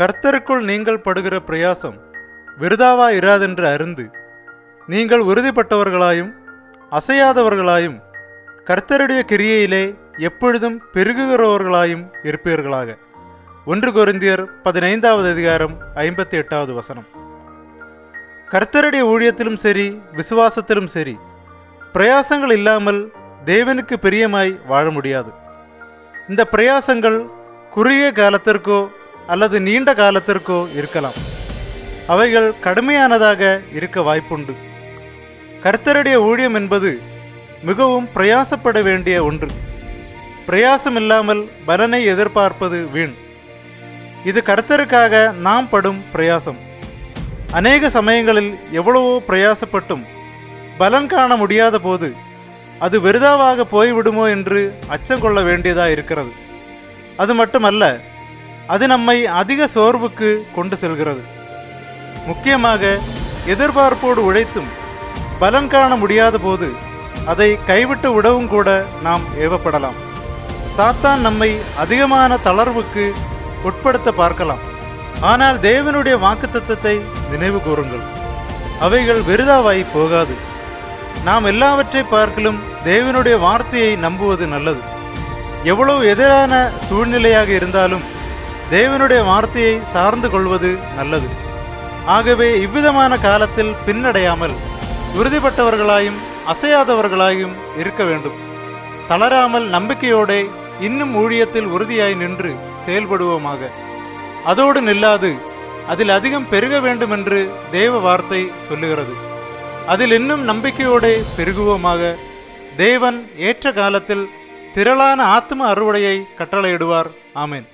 கர்த்தருக்குள் நீங்கள் படுகிற பிரயாசம் விருதாவா இராதென்று அறிந்து நீங்கள் உறுதிப்பட்டவர்களாயும் அசையாதவர்களாயும் கர்த்தருடைய கிரியையிலே எப்பொழுதும் பெருகுகிறவர்களாயும் இருப்பீர்களாக. ஒன்று குருந்தியர் பதினைந்தாவது அதிகாரம் ஐம்பத்தி எட்டாவது வசனம். கர்த்தருடைய ஊழியத்திலும் சரி விசுவாசத்திலும் சரி பிரயாசங்கள் இல்லாமல் தேவனுக்கு பிரியமாய் வாழ முடியாது. இந்த பிரயாசங்கள் குறுகிய காலத்திற்கோ அல்லது நீண்ட காலத்திற்கோ இருக்கலாம். அவைகள் கடுமையானதாக இருக்க வாய்ப்புண்டு. கர்த்தருடைய ஊழியம் என்பது மிகவும் பிரயாசப்பட வேண்டிய ஒன்று. பிரயாசம் இல்லாமல் பலனை எதிர்பார்ப்பது வீண். இது கர்த்தருக்காக நாம் படும் பிரயாசம். அநேக சமயங்களில் எவ்வளவோ பிரயாசப்பட்டும் பலன் காண முடியாத போது அது வெறுதாவாக போய்விடுமோ என்று அச்சம் கொள்ள வேண்டியதாக இருக்கிறது. அது மட்டுமல்ல அது நம்மை அதிக சோர்வுக்கு கொண்டு செல்கிறது. முக்கியமாக எதிர்பார்ப்போடு உழைத்தும் பலன் காண முடியாத போது அதை கைவிட்டு விடவும் கூட நாம் ஏவப்படலாம். சாத்தான் நம்மை அதிகமான தளர்வுக்கு உட்படுத்த பார்க்கலாம். ஆனால் தேவனுடைய வாக்குத்தத்தத்தை நினைவு கூறுங்கள். அவைகள் வெறுதாவாய் போகாது. நாம் எல்லாவற்றை பார்க்கலும் தேவனுடைய வார்த்தையை நம்புவது நல்லது. எவ்வளவு எதிரான சூழ்நிலையாக இருந்தாலும் தேவனுடைய வார்த்தையை சார்ந்து கொள்வது நல்லது. ஆகவே இவ்விதமான காலத்தில் பின்னடையாமல் உறுதிப்பட்டவர்களாயும் அசையாதவர்களாயும் இருக்க வேண்டும். தளராமல் நம்பிக்கையோட இன்னும் ஊழியத்தில் உறுதியாய் நின்று செயல்படுவோமாக. அதோடு நில்லாது அதில் அதிகம் பெருக வேண்டுமென்று தேவ வார்த்தை சொல்லுகிறது. அதில் இன்னும் நம்பிக்கையோடே பெருகுவோமாக தேவன் ஏற்ற காலத்தில் திரளான ஆத்ம அறுவடையை கட்டளையிடுவார். ஆமேன்.